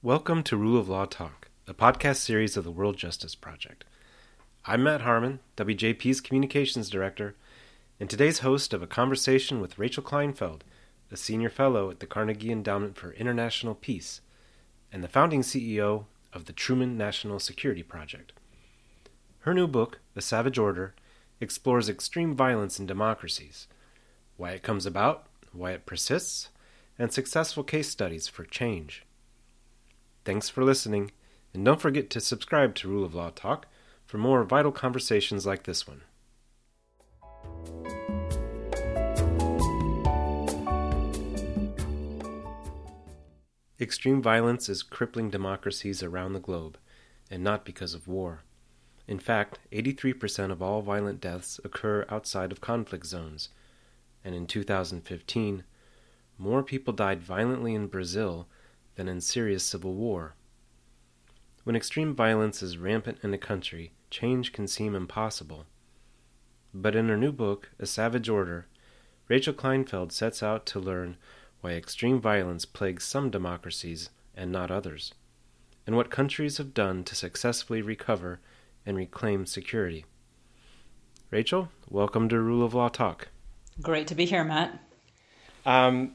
Welcome to Rule of Law Talk, a podcast series of the World Justice Project. I'm Matt Harmon, WJP's Communications Director, and today's host of a conversation with Rachel Kleinfeld, a senior fellow at the Carnegie Endowment for International Peace and the founding CEO of the Truman National Security Project. Her new book, The Savage Order, explores extreme violence in democracies, why it comes about, why it persists, and successful case studies for change. Thanks for listening, and don't forget to subscribe to Rule of Law Talk for more vital conversations like this one. Extreme violence is crippling democracies around the globe, and not because of war. In fact, 83% of all violent deaths occur outside of conflict zones, and in 2015, more people died violently in Brazil than in Syria's civil war. When extreme violence is rampant in a country, change can seem impossible. But in her new book, A Savage Order, Rachel Kleinfeld sets out to learn why extreme violence plagues some democracies and not others, and what countries have done to successfully recover and reclaim security. Rachel, welcome to Rule of Law Talk. Great to be here, Matt. Um,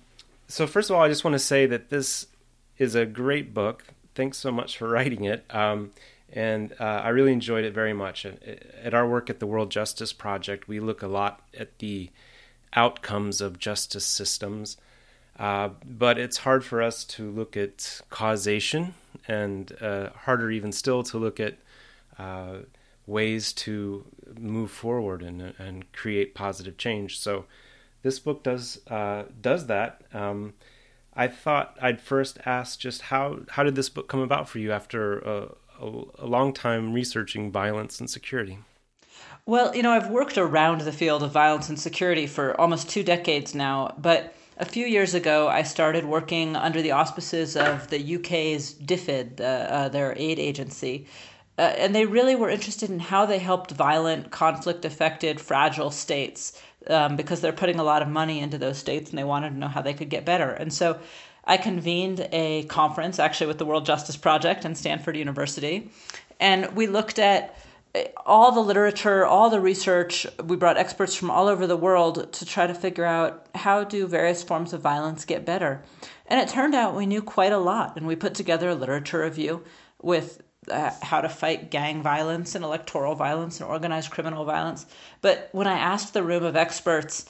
so, first of all, I just want to say that this is a great book. Thanks so much for writing it. Um, and uh, I really enjoyed it very much. At our work at the World Justice Project, we look a lot at the outcomes of justice systems, uh, but it's hard for us to look at causation, and uh, harder even still to look at uh, ways to move forward and, and create positive change. So, this book does uh, does that. Um, I thought I'd first ask just how how did this book come about for you after a, a, a long time researching violence and security? Well, you know, I've worked around the field of violence and security for almost two decades now, but a few years ago, I started working under the auspices of the UK's DFID, uh, uh, their aid agency. Uh, and they really were interested in how they helped violent, conflict affected, fragile states um, because they're putting a lot of money into those states and they wanted to know how they could get better. And so I convened a conference actually with the World Justice Project and Stanford University. And we looked at eh, all the literature, all the research. We brought experts from all over the world to try to figure out how do various forms of violence get better. And it turned out we knew quite a lot. And we put together a literature review with uh, how to fight gang violence and electoral violence and organized criminal violence. But when I asked the room of experts,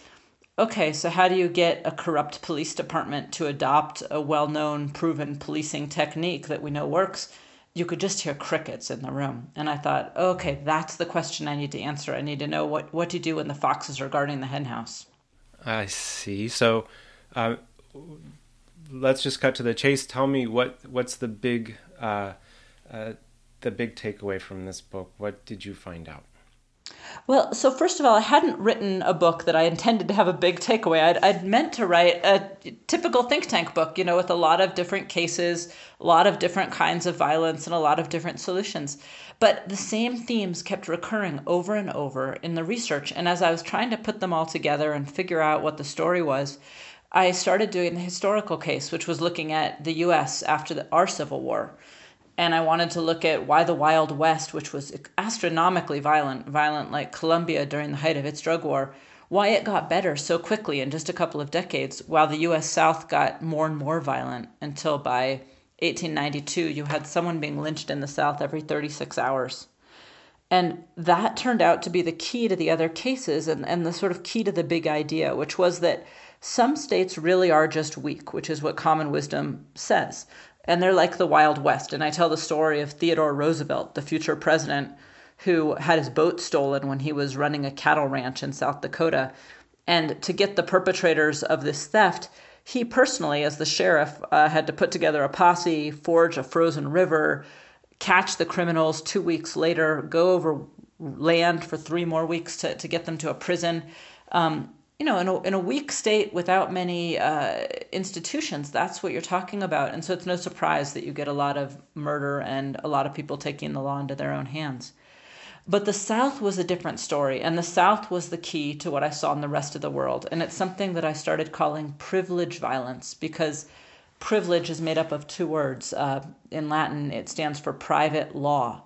okay, so how do you get a corrupt police department to adopt a well known, proven policing technique that we know works? You could just hear crickets in the room. And I thought, okay, that's the question I need to answer. I need to know what, what to do when the foxes are guarding the henhouse. I see. So uh, let's just cut to the chase. Tell me what what's the big uh, uh, the big takeaway from this book? What did you find out? Well, so first of all, I hadn't written a book that I intended to have a big takeaway. I'd, I'd meant to write a typical think tank book, you know, with a lot of different cases, a lot of different kinds of violence, and a lot of different solutions. But the same themes kept recurring over and over in the research. And as I was trying to put them all together and figure out what the story was, I started doing the historical case, which was looking at the US after the, our Civil War and I wanted to look at why the Wild West, which was astronomically violent, violent like Colombia during the height of its drug war, why it got better so quickly in just a couple of decades, while the US South got more and more violent until by 1892 you had someone being lynched in the South every 36 hours. And that turned out to be the key to the other cases and, and the sort of key to the big idea, which was that some states really are just weak, which is what common wisdom says and they're like the Wild West. And I tell the story of Theodore Roosevelt, the future president, who had his boat stolen when he was running a cattle ranch in South Dakota. And to get the perpetrators of this theft, he personally, as the sheriff, uh, had to put together a posse, forge a frozen river, catch the criminals two weeks later, go over land for three more weeks to, to get them to a prison. Um, you know, in a, in a weak state without many uh, institutions, that's what you're talking about. And so it's no surprise that you get a lot of murder and a lot of people taking the law into their own hands. But the South was a different story, and the South was the key to what I saw in the rest of the world. And it's something that I started calling privilege violence because privilege is made up of two words. Uh, in Latin, it stands for private law.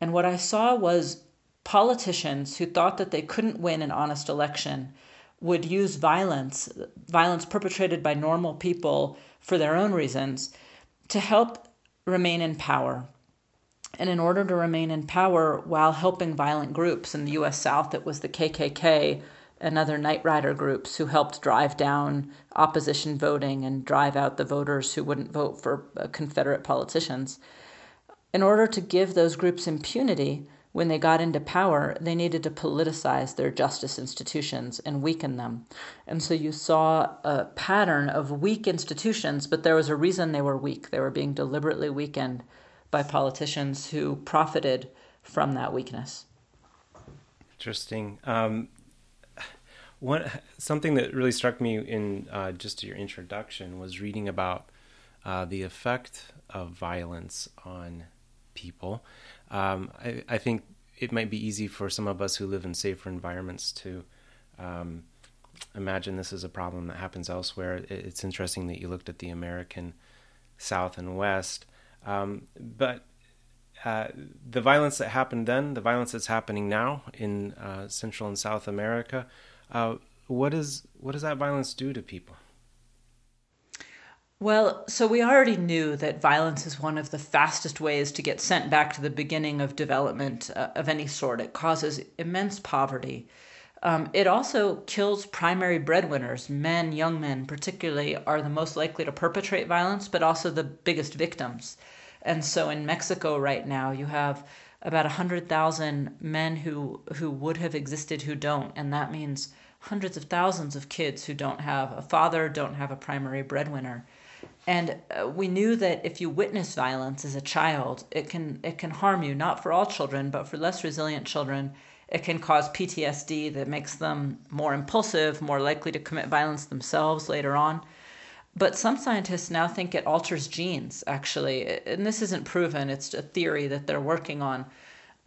And what I saw was politicians who thought that they couldn't win an honest election would use violence, violence perpetrated by normal people for their own reasons, to help remain in power. And in order to remain in power while helping violent groups in the US South, it was the KKK and other Night Rider groups who helped drive down opposition voting and drive out the voters who wouldn't vote for uh, Confederate politicians. In order to give those groups impunity, when they got into power, they needed to politicize their justice institutions and weaken them. And so you saw a pattern of weak institutions, but there was a reason they were weak. They were being deliberately weakened by politicians who profited from that weakness. Interesting. Um, one something that really struck me in uh, just your introduction was reading about uh, the effect of violence on people. Um, I, I, think it might be easy for some of us who live in safer environments to um, imagine this is a problem that happens elsewhere. It's interesting that you looked at the American South and West, um, but uh, the violence that happened then, the violence that's happening now in uh, Central and South America, uh, what is what does that violence do to people? Well, so we already knew that violence is one of the fastest ways to get sent back to the beginning of development uh, of any sort. It causes immense poverty. Um, it also kills primary breadwinners. Men, young men particularly, are the most likely to perpetrate violence, but also the biggest victims. And so in Mexico right now, you have about 100,000 men who, who would have existed who don't. And that means hundreds of thousands of kids who don't have a father, don't have a primary breadwinner. And uh, we knew that if you witness violence as a child, it can it can harm you. Not for all children, but for less resilient children, it can cause PTSD that makes them more impulsive, more likely to commit violence themselves later on. But some scientists now think it alters genes, actually. And this isn't proven, it's a theory that they're working on.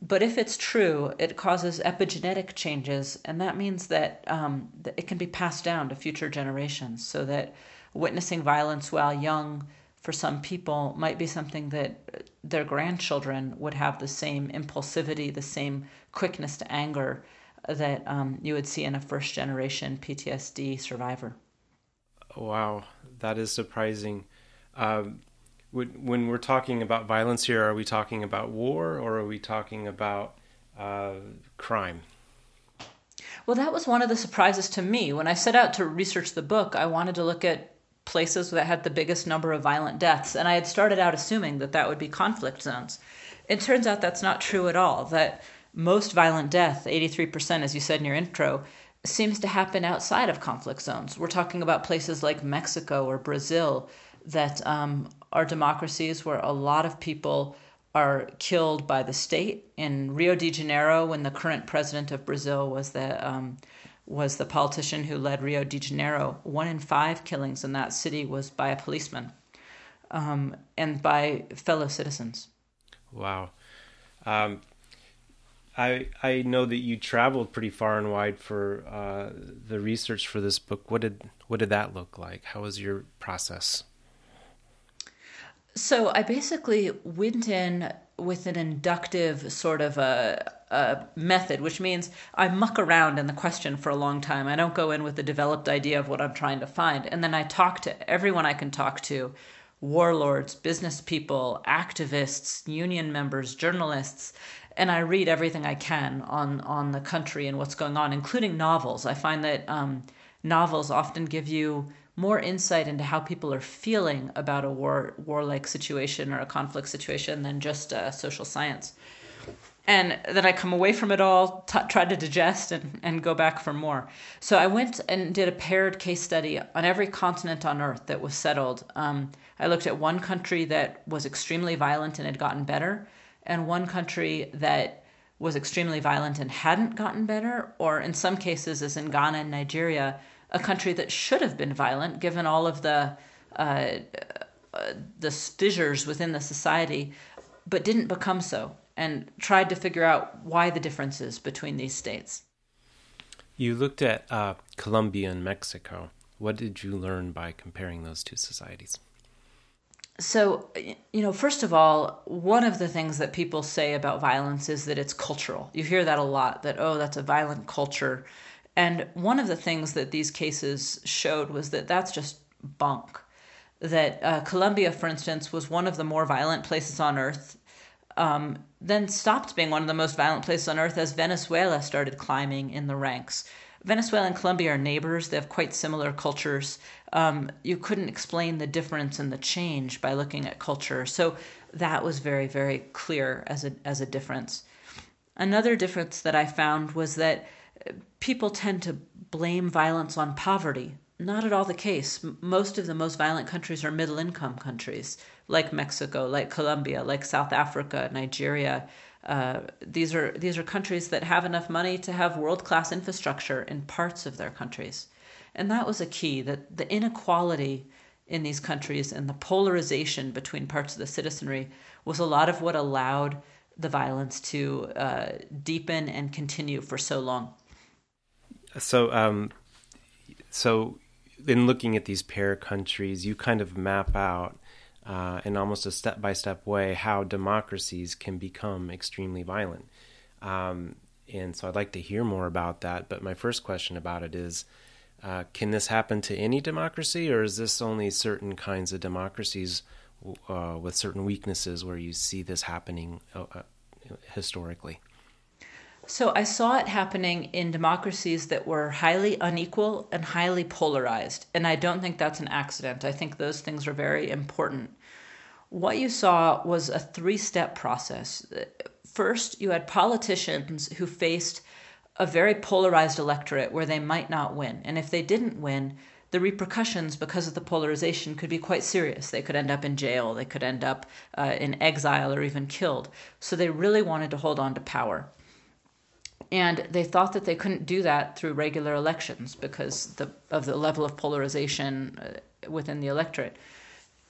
But if it's true, it causes epigenetic changes, and that means that, um, that it can be passed down to future generations so that witnessing violence while young for some people might be something that their grandchildren would have the same impulsivity, the same quickness to anger that um, you would see in a first generation PTSD survivor. Wow, that is surprising. Um, when we're talking about violence here, are we talking about war or are we talking about uh, crime? Well, that was one of the surprises to me. When I set out to research the book, I wanted to look at places that had the biggest number of violent deaths. And I had started out assuming that that would be conflict zones. It turns out that's not true at all, that most violent death, 83%, as you said in your intro, seems to happen outside of conflict zones. We're talking about places like Mexico or Brazil that um, are democracies where a lot of people are killed by the state. In Rio de Janeiro, when the current president of Brazil was the um, was the politician who led Rio de Janeiro. One in five killings in that city was by a policeman um, and by fellow citizens. Wow. Um, I I know that you traveled pretty far and wide for uh, the research for this book. What did what did that look like? How was your process? So I basically went in with an inductive sort of a, a, method, which means I muck around in the question for a long time. I don't go in with a developed idea of what I'm trying to find. And then I talk to everyone I can talk to warlords, business people, activists, union members, journalists. And I read everything I can on, on the country and what's going on, including novels. I find that um, novels often give you more insight into how people are feeling about a war warlike situation or a conflict situation than just uh, social science. And then I come away from it all, t- try to digest and, and go back for more. So I went and did a paired case study on every continent on Earth that was settled. Um, I looked at one country that was extremely violent and had gotten better, and one country that was extremely violent and hadn't gotten better, or in some cases, as in Ghana and Nigeria, a country that should have been violent given all of the uh, uh, the fissures within the society, but didn't become so, and tried to figure out why the differences between these states. You looked at uh, Colombia and Mexico. What did you learn by comparing those two societies? so, you know, first of all, one of the things that people say about violence is that it's cultural. You hear that a lot that, oh, that's a violent culture. And one of the things that these cases showed was that that's just bunk. That uh, Colombia, for instance, was one of the more violent places on earth, um, then stopped being one of the most violent places on earth as Venezuela started climbing in the ranks. Venezuela and Colombia are neighbors. They have quite similar cultures. Um, you couldn't explain the difference and the change by looking at culture. So that was very, very clear as a, as a difference. Another difference that I found was that people tend to blame violence on poverty. Not at all the case. Most of the most violent countries are middle income countries, like Mexico, like Colombia, like South Africa, Nigeria, uh, these are these are countries that have enough money to have world class infrastructure in parts of their countries, and that was a key. That the inequality in these countries and the polarization between parts of the citizenry was a lot of what allowed the violence to uh, deepen and continue for so long. So, um, so in looking at these pair countries, you kind of map out uh, in almost a step by step way how democracies can become extremely violent. Um, and so I'd like to hear more about that. But my first question about it is uh, can this happen to any democracy, or is this only certain kinds of democracies uh, with certain weaknesses where you see this happening uh, uh, historically? So I saw it happening in democracies that were highly unequal and highly polarized. And I don't think that's an accident. I think those things are very important. What you saw was a three step process. First, you had politicians who faced a very polarized electorate where they might not win. And if they didn't win, the repercussions because of the polarization could be quite serious. They could end up in jail, they could end up uh, in exile, or even killed. So they really wanted to hold on to power. And they thought that they couldn't do that through regular elections because the, of the level of polarization uh, within the electorate.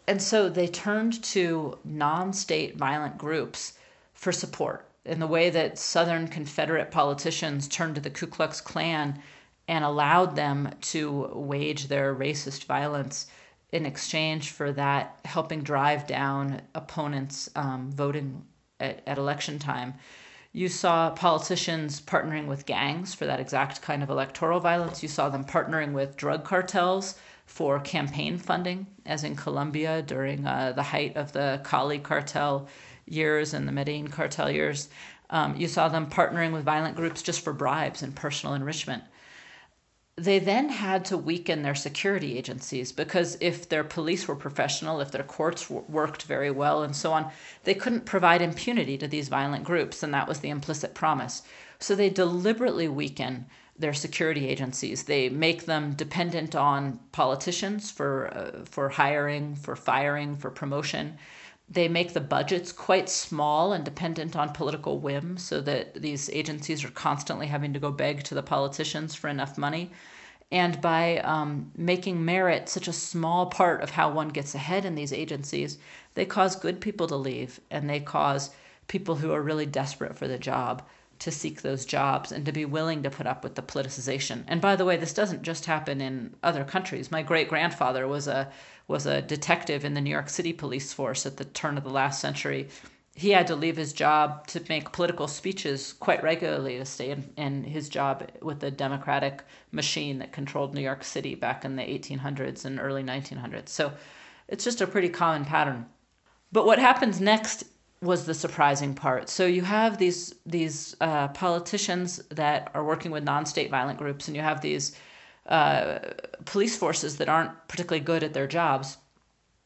And so they turned to non state violent groups for support in the way that Southern Confederate politicians turned to the Ku Klux Klan and allowed them to wage their racist violence in exchange for that helping drive down opponents um, voting at, at election time. You saw politicians partnering with gangs for that exact kind of electoral violence. You saw them partnering with drug cartels for campaign funding, as in Colombia during uh, the height of the Cali cartel years and the Medellin cartel years. Um, you saw them partnering with violent groups just for bribes and personal enrichment they then had to weaken their security agencies because if their police were professional, if their courts worked very well, and so on, they couldn't provide impunity to these violent groups, and that was the implicit promise. So they deliberately weaken their security agencies. They make them dependent on politicians for uh, for hiring, for firing, for promotion. They make the budgets quite small and dependent on political whim, so that these agencies are constantly having to go beg to the politicians for enough money. And by um, making merit such a small part of how one gets ahead in these agencies, they cause good people to leave and they cause people who are really desperate for the job to seek those jobs and to be willing to put up with the politicization. And by the way, this doesn't just happen in other countries. My great grandfather was a was a detective in the New York City police force at the turn of the last century. He had to leave his job to make political speeches quite regularly to stay in, in his job with the Democratic machine that controlled New York City back in the 1800s and early 1900s. So it's just a pretty common pattern. But what happens next was the surprising part. So you have these these uh, politicians that are working with non-state violent groups, and you have these uh, police forces that aren't particularly good at their jobs,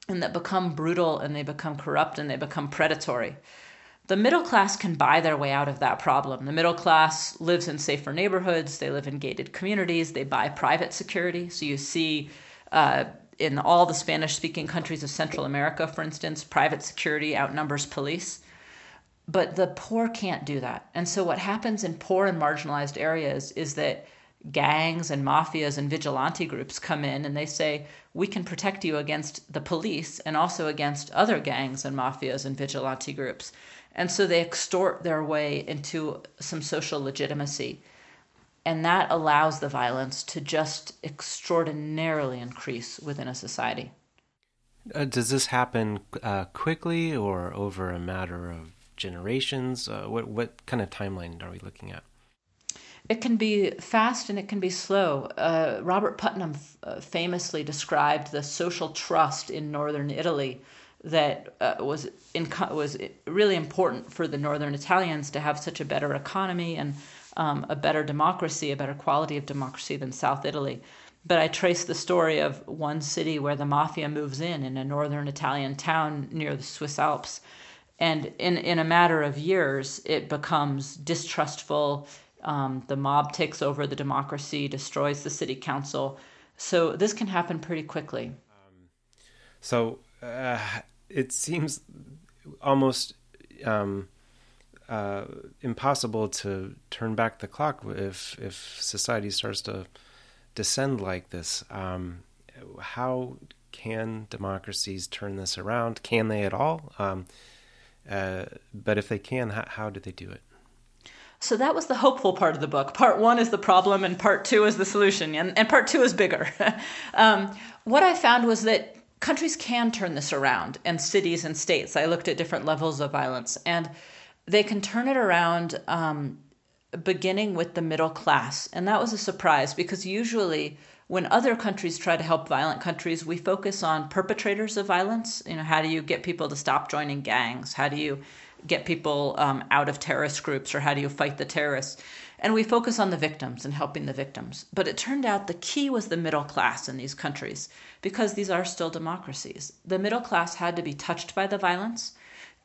and that become brutal and they become corrupt and they become predatory. The middle class can buy their way out of that problem. The middle class lives in safer neighborhoods, they live in gated communities, they buy private security. So you see. Uh, in all the Spanish speaking countries of Central America, for instance, private security outnumbers police. But the poor can't do that. And so, what happens in poor and marginalized areas is that gangs and mafias and vigilante groups come in and they say, We can protect you against the police and also against other gangs and mafias and vigilante groups. And so they extort their way into some social legitimacy and that allows the violence to just extraordinarily increase within a society. Uh, does this happen uh, quickly or over a matter of generations? Uh, what what kind of timeline are we looking at? It can be fast and it can be slow. Uh, Robert Putnam f- uh, famously described the social trust in northern Italy that uh, was in, was really important for the northern Italians to have such a better economy and um, a better democracy, a better quality of democracy than South Italy. But I trace the story of one city where the mafia moves in in a northern Italian town near the Swiss Alps. And in, in a matter of years, it becomes distrustful. Um, the mob takes over the democracy, destroys the city council. So this can happen pretty quickly. Um, so uh, it seems almost um, uh, impossible to turn back the clock if if society starts to descend like this. Um, how can democracies turn this around? Can they at all? Um, uh, but if they can, how, how do they do it? So that was the hopeful part of the book. Part one is the problem, and part two is the solution, and, and part two is bigger. um, what I found was that countries can turn this around, and cities and states. I looked at different levels of violence, and they can turn it around um, beginning with the middle class. And that was a surprise because usually when other countries try to help violent countries, we focus on perpetrators of violence. You know, how do you get people to stop joining gangs? How do you get people um, out of terrorist groups or how do you fight the terrorists? And we focus on the victims and helping the victims. But it turned out the key was the middle class in these countries because these are still democracies. The middle class had to be touched by the violence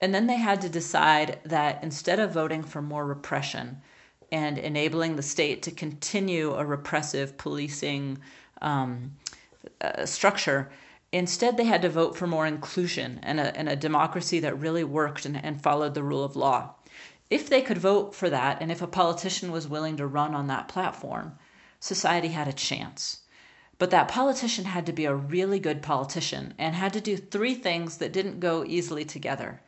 and then they had to decide that instead of voting for more repression and enabling the state to continue a repressive policing um, uh, structure, instead they had to vote for more inclusion and a, and a democracy that really worked and, and followed the rule of law. If they could vote for that, and if a politician was willing to run on that platform, society had a chance. But that politician had to be a really good politician and had to do three things that didn't go easily together.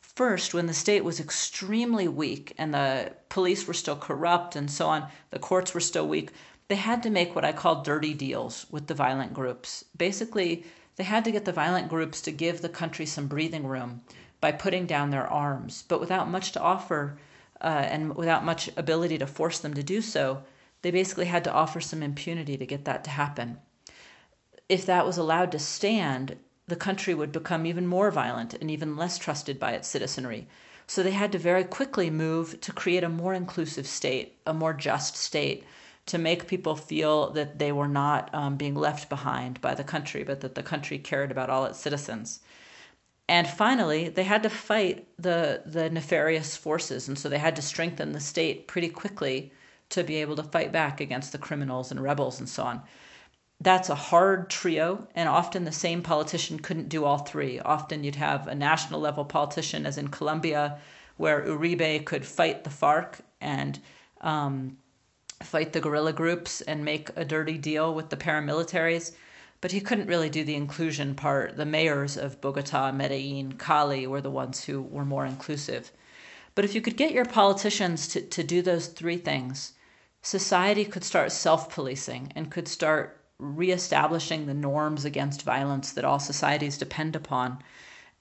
First, when the state was extremely weak and the police were still corrupt and so on, the courts were still weak, they had to make what I call dirty deals with the violent groups. Basically, they had to get the violent groups to give the country some breathing room by putting down their arms, but without much to offer uh, and without much ability to force them to do so, they basically had to offer some impunity to get that to happen. If that was allowed to stand, the country would become even more violent and even less trusted by its citizenry. So they had to very quickly move to create a more inclusive state, a more just state, to make people feel that they were not um, being left behind by the country, but that the country cared about all its citizens. And finally, they had to fight the, the nefarious forces, and so they had to strengthen the state pretty quickly to be able to fight back against the criminals and rebels and so on that's a hard trio, and often the same politician couldn't do all three. Often you'd have a national level politician, as in Colombia, where Uribe could fight the FARC and um, fight the guerrilla groups and make a dirty deal with the paramilitaries. But he couldn't really do the inclusion part. The mayors of Bogota, Medellin, Cali were the ones who were more inclusive. But if you could get your politicians to, to do those three things, society could start self policing and could start reestablishing the norms against violence that all societies depend upon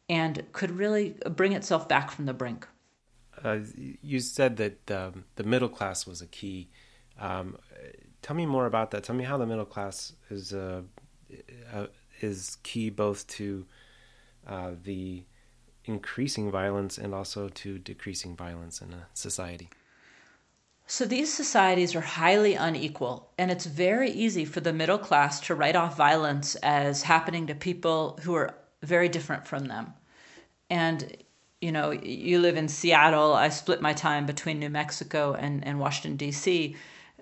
and could really bring itself back from the brink. Uh, you said that um, the middle class was a key. Um, tell me more about that. Tell me how the middle class is uh, uh, is key both to uh, the increasing violence and also to decreasing violence in a society. So these societies are highly unequal, and it's very easy for the middle class to write off violence as happening to people who are very different from them. And you know, you live in Seattle, I split my time between New Mexico and, and Washington, D.C.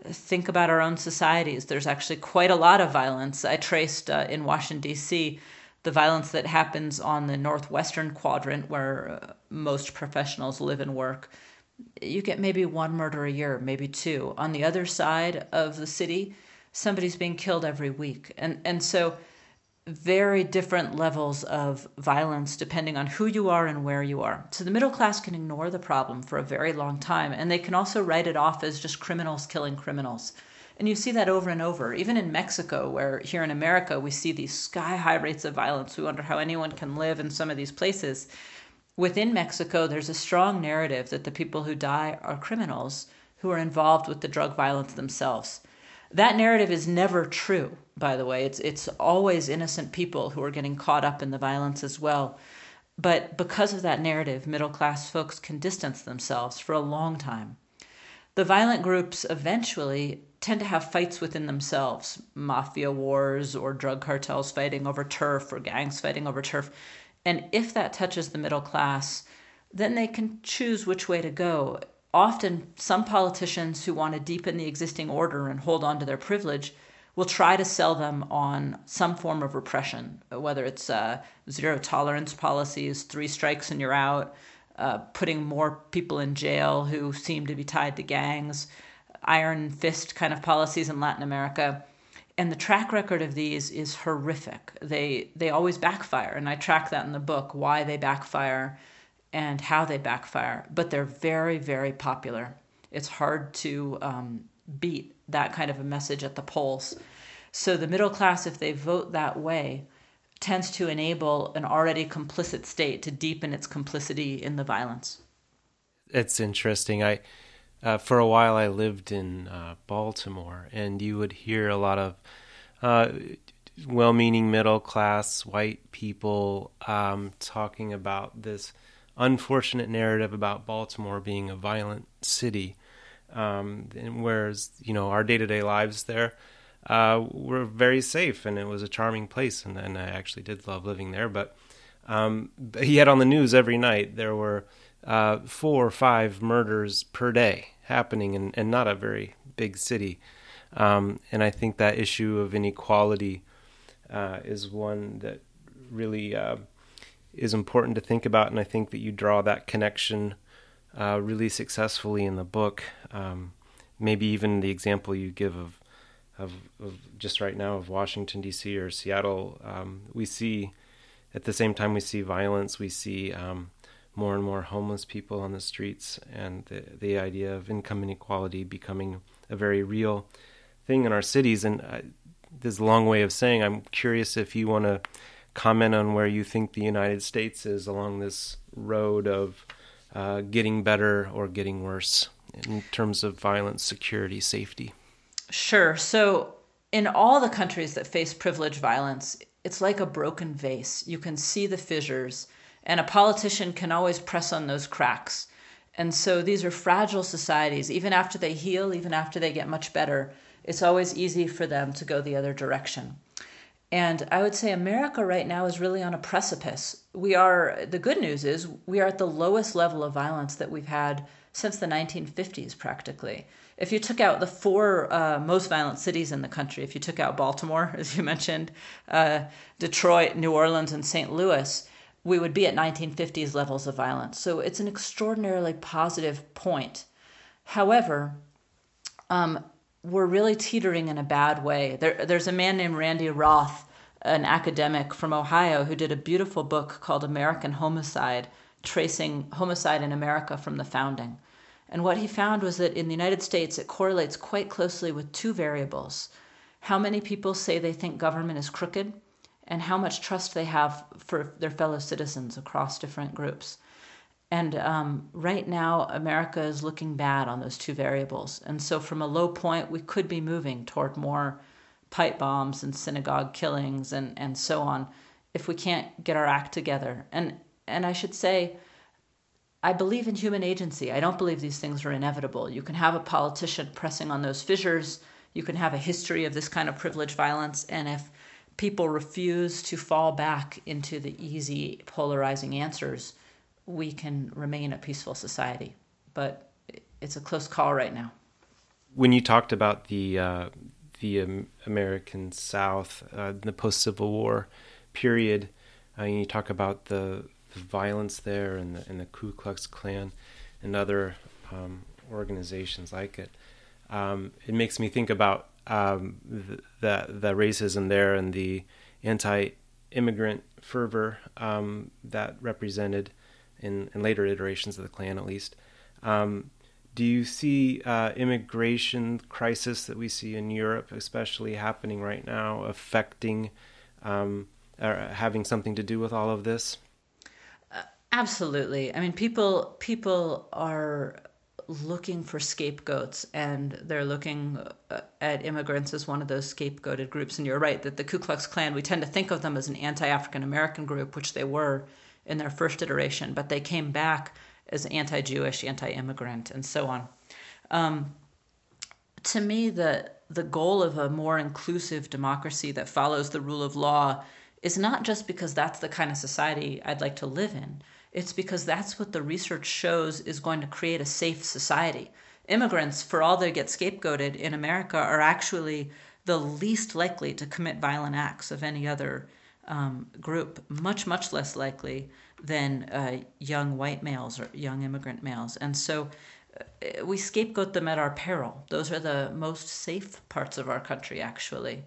Think about our own societies. There's actually quite a lot of violence. I traced uh, in Washington, D.C., the violence that happens on the northwestern quadrant where uh, most professionals live and work you get maybe one murder a year, maybe two. On the other side of the city, somebody's being killed every week. And and so very different levels of violence depending on who you are and where you are. So the middle class can ignore the problem for a very long time and they can also write it off as just criminals killing criminals. And you see that over and over, even in Mexico, where here in America we see these sky high rates of violence. We wonder how anyone can live in some of these places. Within Mexico, there's a strong narrative that the people who die are criminals who are involved with the drug violence themselves. That narrative is never true, by the way. It's, it's always innocent people who are getting caught up in the violence as well. But because of that narrative, middle class folks can distance themselves for a long time. The violent groups eventually tend to have fights within themselves mafia wars or drug cartels fighting over turf or gangs fighting over turf. And if that touches the middle class, then they can choose which way to go. Often, some politicians who want to deepen the existing order and hold on to their privilege will try to sell them on some form of repression, whether it's uh, zero tolerance policies, three strikes and you're out, uh, putting more people in jail who seem to be tied to gangs, iron fist kind of policies in Latin America. And the track record of these is horrific. They they always backfire, and I track that in the book why they backfire and how they backfire. But they're very very popular. It's hard to um, beat that kind of a message at the polls. So the middle class, if they vote that way, tends to enable an already complicit state to deepen its complicity in the violence. It's interesting. I uh, for a while I lived in uh, Baltimore, and you would hear a lot of uh, well-meaning middle class white people um, talking about this unfortunate narrative about Baltimore being a violent city, um, and whereas you know our day-to-day lives there uh, were very safe, and it was a charming place, and, and I actually did love living there. But um, yet on the news every night there were uh, four or five murders per day happening in, in not a very big city. Um, and I think that issue of inequality uh, is one that really uh, is important to think about. And I think that you draw that connection uh, really successfully in the book. Um, maybe even the example you give of, of, of, just right now of Washington, D.C. or Seattle, um, we see at the same time we see violence, we see um, more and more homeless people on the streets, and the, the idea of income inequality becoming a very real thing in our cities. And uh, this long way of saying I'm curious if you want to comment on where you think the United States is along this road of uh, getting better or getting worse in terms of violence, security, safety. Sure. So, in all the countries that face privilege violence, it's like a broken vase. You can see the fissures and a politician can always press on those cracks. And so these are fragile societies. Even after they heal, even after they get much better, it's always easy for them to go the other direction. And I would say America right now is really on a precipice. We are, the good news is, we are at the lowest level of violence that we've had since the 1950s, practically. If you took out the four uh, most violent cities in the country, if you took out Baltimore, as you mentioned, uh, Detroit, New Orleans, and St. Louis, we would be at 1950s levels of violence. So it's an extraordinarily positive point. However, um, we're really teetering in a bad way. There, there's a man named Randy Roth, an academic from Ohio, who did a beautiful book called American Homicide, tracing homicide in America from the founding. And what he found was that in the United States, it correlates quite closely with two variables how many people say they think government is crooked, and how much trust they have for their fellow citizens across different groups. And um, right now, America is looking bad on those two variables. And so, from a low point, we could be moving toward more pipe bombs and synagogue killings and, and so on if we can't get our act together. And, and I should say, I believe in human agency. I don't believe these things are inevitable. You can have a politician pressing on those fissures, you can have a history of this kind of privileged violence, and if people refuse to fall back into the easy, polarizing answers, we can remain a peaceful society. But it's a close call right now. When you talked about the uh, the American South, uh, the post Civil War period, uh, you talk about the, the violence there and the, and the, Ku Klux Klan and other um, organizations like it. Um, it makes me think about um, the, the racism there and the anti-immigrant fervor um, that represented in, in, later iterations of the Klan, at least. Um, do you see uh, immigration crisis that we see in Europe, especially happening right now, affecting um, or having something to do with all of this? Uh, absolutely. I mean, people people are looking for scapegoats, and they're looking uh, at immigrants as one of those scapegoated groups. And you're right that the Ku Klux Klan, we tend to think of them as an anti-African American group, which they were in their first iteration, but they came back as anti-Jewish, anti-immigrant, and so on. Um, to me, the the goal of a more inclusive democracy that follows the rule of law is not just because that's the kind of society I'd like to live in. It's because that's what the research shows is going to create a safe society. Immigrants, for all they get scapegoated in America, are actually the least likely to commit violent acts of any other um, group, much, much less likely than uh, young white males or young immigrant males. And so uh, we scapegoat them at our peril. Those are the most safe parts of our country, actually.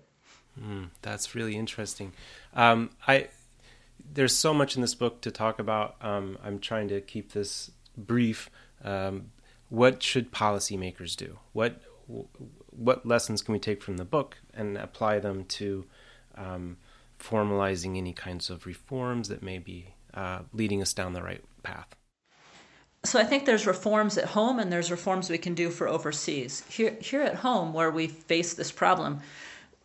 Mm, that's really interesting. Um, I there's so much in this book to talk about. Um, I'm trying to keep this brief. Um, what should policymakers do? What what lessons can we take from the book and apply them to um, formalizing any kinds of reforms that may be uh, leading us down the right path? So I think there's reforms at home and there's reforms we can do for overseas. Here, here at home, where we face this problem,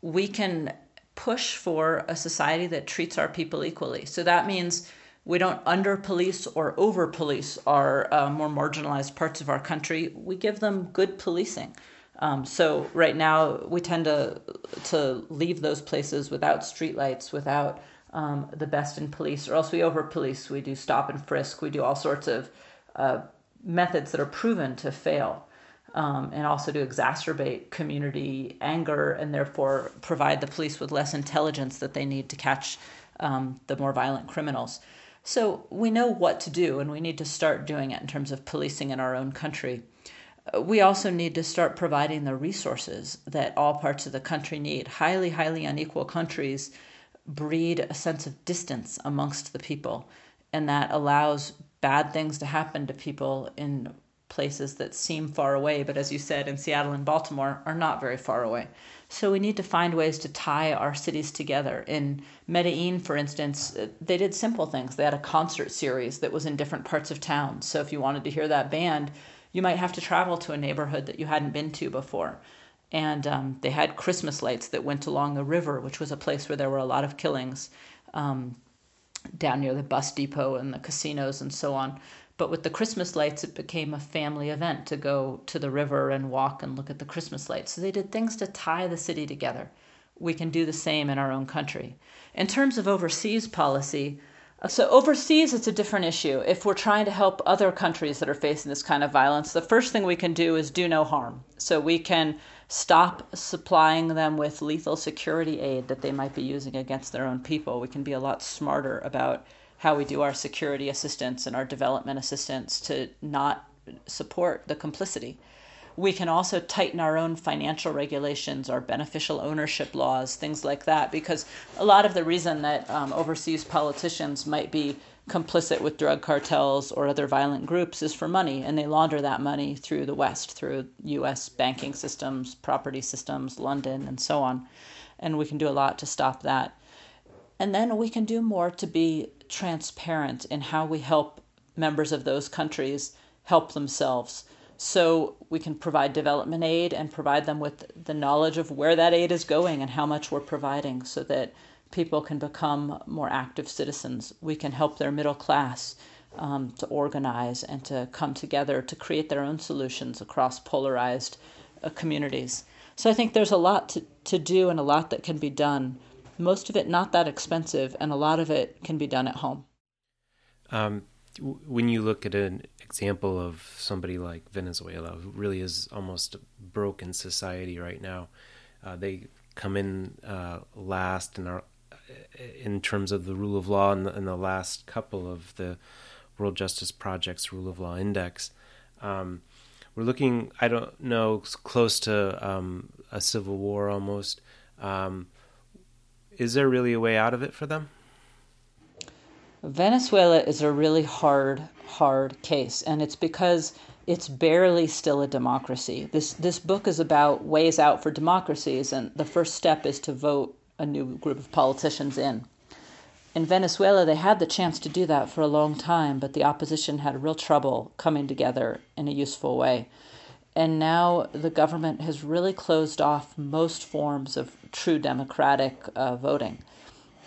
we can push for a society that treats our people equally. So that means we don't under police or over police our uh, more marginalized parts of our country. We give them good policing. Um, so right now we tend to to leave those places without streetlights, without um, the best in police, or else we over police. We do stop and frisk. We do all sorts of uh, methods that are proven to fail, um, and also to exacerbate community anger, and therefore provide the police with less intelligence that they need to catch um, the more violent criminals. So we know what to do, and we need to start doing it in terms of policing in our own country we also need to start providing the resources that all parts of the country need. Highly, highly unequal countries breed a sense of distance amongst the people, and that allows bad things to happen to people in places that seem far away, but as you said, in Seattle and Baltimore, are not very far away. So we need to find ways to tie our cities together. In Medellin, for instance, uh, they did simple things. They had a concert series that was in different parts of town. So if you wanted to hear that band, you might have to travel to a neighborhood that you hadn't been to before. And um, they had Christmas lights that went along the river, which was a place where there were a lot of killings um, down near the bus depot and the casinos and so on. But with the Christmas lights, it became a family event to go to the river and walk and look at the Christmas lights. So they did things to tie the city together. We can do the same in our own country. In terms of overseas policy, so overseas, it's a different issue. If we're trying to help other countries that are facing this kind of violence, the first thing we can do is do no harm. So we can stop supplying them with lethal security aid that they might be using against their own people. We can be a lot smarter about how we do our security assistance and our development assistance to not support the complicity. We can also tighten our own financial regulations, our beneficial ownership laws, things like that, because a lot of the reason that um, overseas politicians might be complicit with drug cartels or other violent groups is for money, and they launder that money through the West, through U.S. banking systems, property systems, London, and so on. And we can do a lot to stop that. And then we can do more to be transparent in how we help members of those countries help themselves so we can provide development aid and provide them with the knowledge of where that aid is going and how much we're providing so that people can become more active citizens. We can help their middle class um, to organize and to come together to create their own solutions across polarized uh, communities. So I think there's a lot to, to do and a lot that can be done. Most of it not that expensive, and a lot of it can be done at home. Um, when you look at an example of somebody like Venezuela, who really is almost a broken society right now, uh, they come in uh, last in our in terms of the rule of law in the, in the, last couple of the World Justice Project's Rule of Law Index. Um, we're looking, I don't know, close to um, a civil war almost. Um, is there really a way out of it for them? Venezuela is a really hard, hard case, and it's because it's barely still a democracy. This this book is about ways out for democracies, and the first step is to vote a new group of politicians in. In Venezuela, they had the chance to do that for a long time, but the opposition had real trouble coming together in a useful way. And now the government has really closed off most forms of true democratic uh, voting.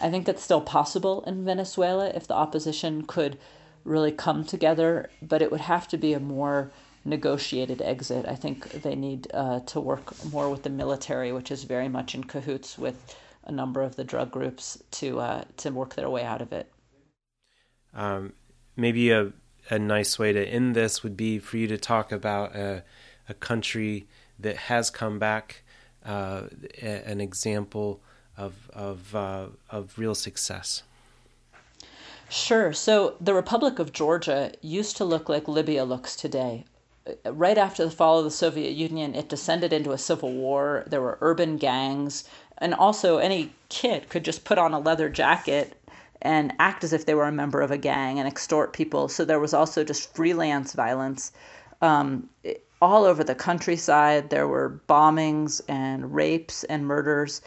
I think that's still possible in Venezuela if the opposition could really come together, but it would have to be a more negotiated exit. I think they need uh, to work more with the military, which is very much in cahoots with a number of the drug groups to uh, to work their way out of it. Um, maybe a a nice way to end this would be for you to talk about a, a country that has come back, uh, an example of of uh, of real success. Sure. So the Republic of Georgia used to look like Libya looks today. Right after the fall of the Soviet Union, it descended into a civil war. There were urban gangs, and also any kid could just put on a leather jacket and act as if they were a member of a gang and extort people. So there was also just freelance violence. Um, all over the countryside, there were bombings and rapes and murders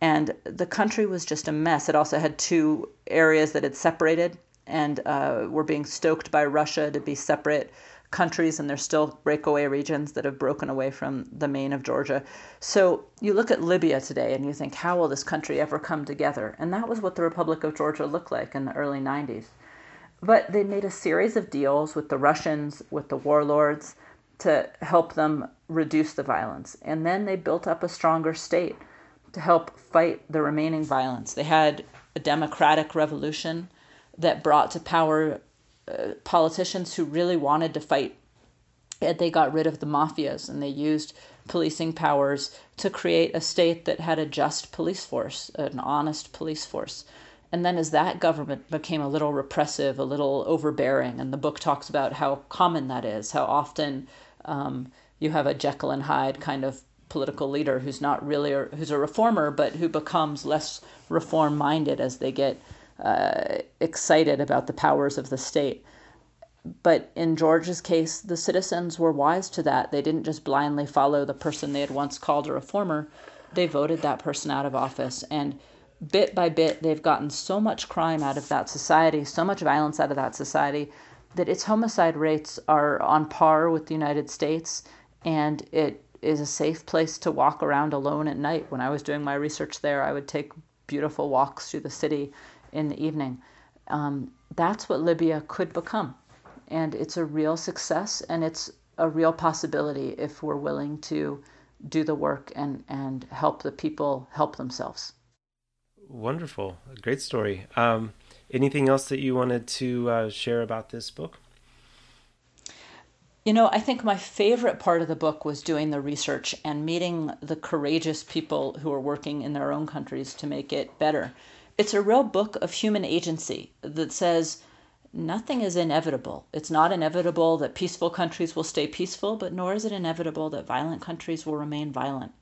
and the country was just a mess. It also had two areas that had separated and uh, were being stoked by Russia to be separate countries, and there's still breakaway regions that have broken away from the main of Georgia. So you look at Libya today and you think, how will this country ever come together? And that was what the Republic of Georgia looked like in the early 90s. But they made a series of deals with the Russians, with the warlords, to help them reduce the violence. And then they built up a stronger state to help fight the remaining violence. They had a democratic revolution that brought to power uh, politicians who really wanted to fight. And they got rid of the mafias and they used policing powers to create a state that had a just police force, an honest police force. And then, as that government became a little repressive, a little overbearing, and the book talks about how common that is, how often um, you have a Jekyll and Hyde kind of political leader who's not really a, who's a reformer, but who becomes less reform minded as they get uh, excited about the powers of the state. But in Georgia's case, the citizens were wise to that. They didn't just blindly follow the person they had once called a reformer. They voted that person out of office. And bit by bit, they've gotten so much crime out of that society, so much violence out of that society, that its homicide rates are on par with the United States. And it is a safe place to walk around alone at night. When I was doing my research there, I would take beautiful walks through the city in the evening. Um, that's what Libya could become. And it's a real success and it's a real possibility if we're willing to do the work and, and help the people help themselves. Wonderful. Great story. Um, anything else that you wanted to uh, share about this book? You know, I think my favorite part of the book was doing the research and meeting the courageous people who are working in their own countries to make it better. It's a real book of human agency that says nothing is inevitable. It's not inevitable that peaceful countries will stay peaceful, but nor is it inevitable that violent countries will remain violent.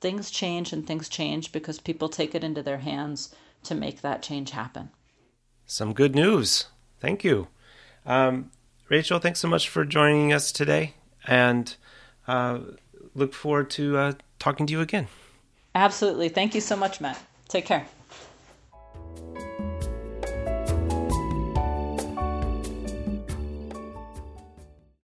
Things change and things change because people take it into their hands to make that change happen. Some good news. Thank you. Um, Rachel, thanks so much for joining us today, and uh, look forward to uh, talking to you again. Absolutely. Thank you so much, Matt. Take care.